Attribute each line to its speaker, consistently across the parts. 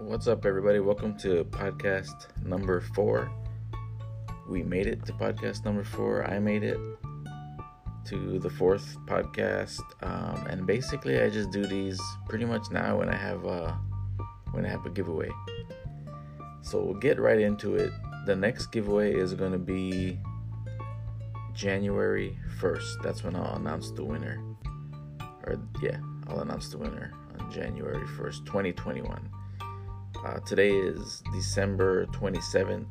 Speaker 1: What's up, everybody? Welcome to podcast number four. We made it to podcast number four. I made it to the fourth podcast, um, and basically, I just do these pretty much now when I have a when I have a giveaway. So we'll get right into it. The next giveaway is going to be January 1st. That's when I'll announce the winner. Or, yeah, I'll announce the winner on January 1st, 2021. Uh, today is December 27th,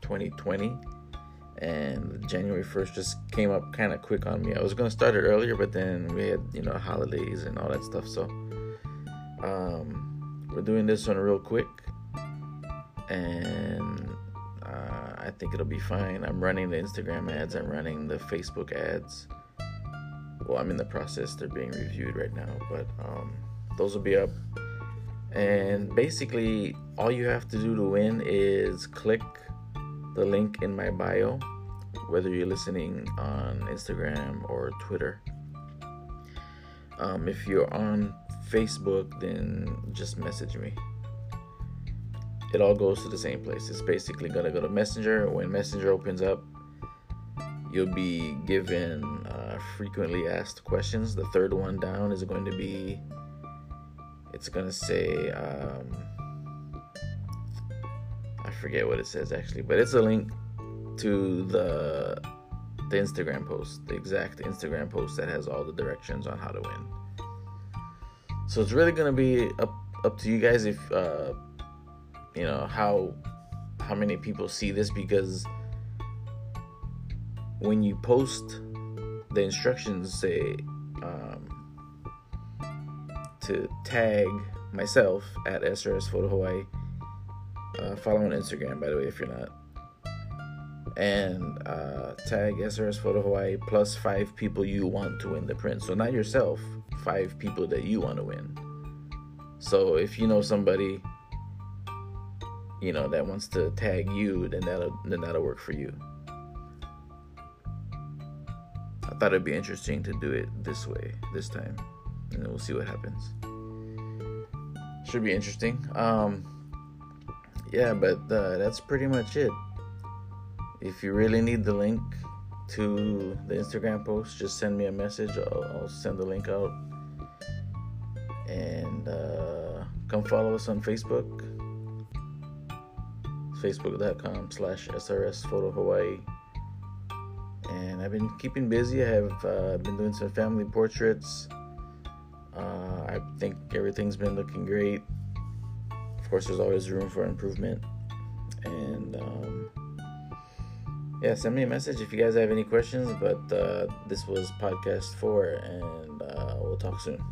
Speaker 1: 2020. And January 1st just came up kind of quick on me. I was to start it earlier, but then we had, you know, holidays and all that stuff. So, um, we're doing this one real quick. And uh, I think it'll be fine. I'm running the Instagram ads, I'm running the Facebook ads. Well, I'm in the process, they're being reviewed right now, but um, those will be up. And basically, all you have to do to win is click the link in my bio, whether you're listening on Instagram or Twitter. Um, if you're on Facebook, then just message me. It all goes to the same place. It's basically gonna go to Messenger. When Messenger opens up, you'll be given uh, frequently asked questions. The third one down is going to be it's gonna say um, I forget what it says actually, but it's a link to the the Instagram post, the exact Instagram post that has all the directions on how to win. So it's really gonna be up up to you guys if uh, you know how how many people see this because when you post the instructions say to tag myself at SRS Photo Hawaii. Uh, follow on Instagram, by the way, if you're not. And uh, tag SRS Photo Hawaii plus five people you want to win the print. So not yourself, five people that you want to win. So if you know somebody, you know that wants to tag you, then that'll then that'll work for you. I thought it'd be interesting to do it this way this time and then we'll see what happens. Should be interesting. Um, yeah, but uh, that's pretty much it. If you really need the link to the Instagram post, just send me a message. I'll, I'll send the link out. And uh, come follow us on Facebook. Facebook.com slash SRS Photo Hawaii. And I've been keeping busy. I have uh, been doing some family portraits uh, I think everything's been looking great. Of course, there's always room for improvement. And um, yeah, send me a message if you guys have any questions. But uh, this was podcast four, and uh, we'll talk soon.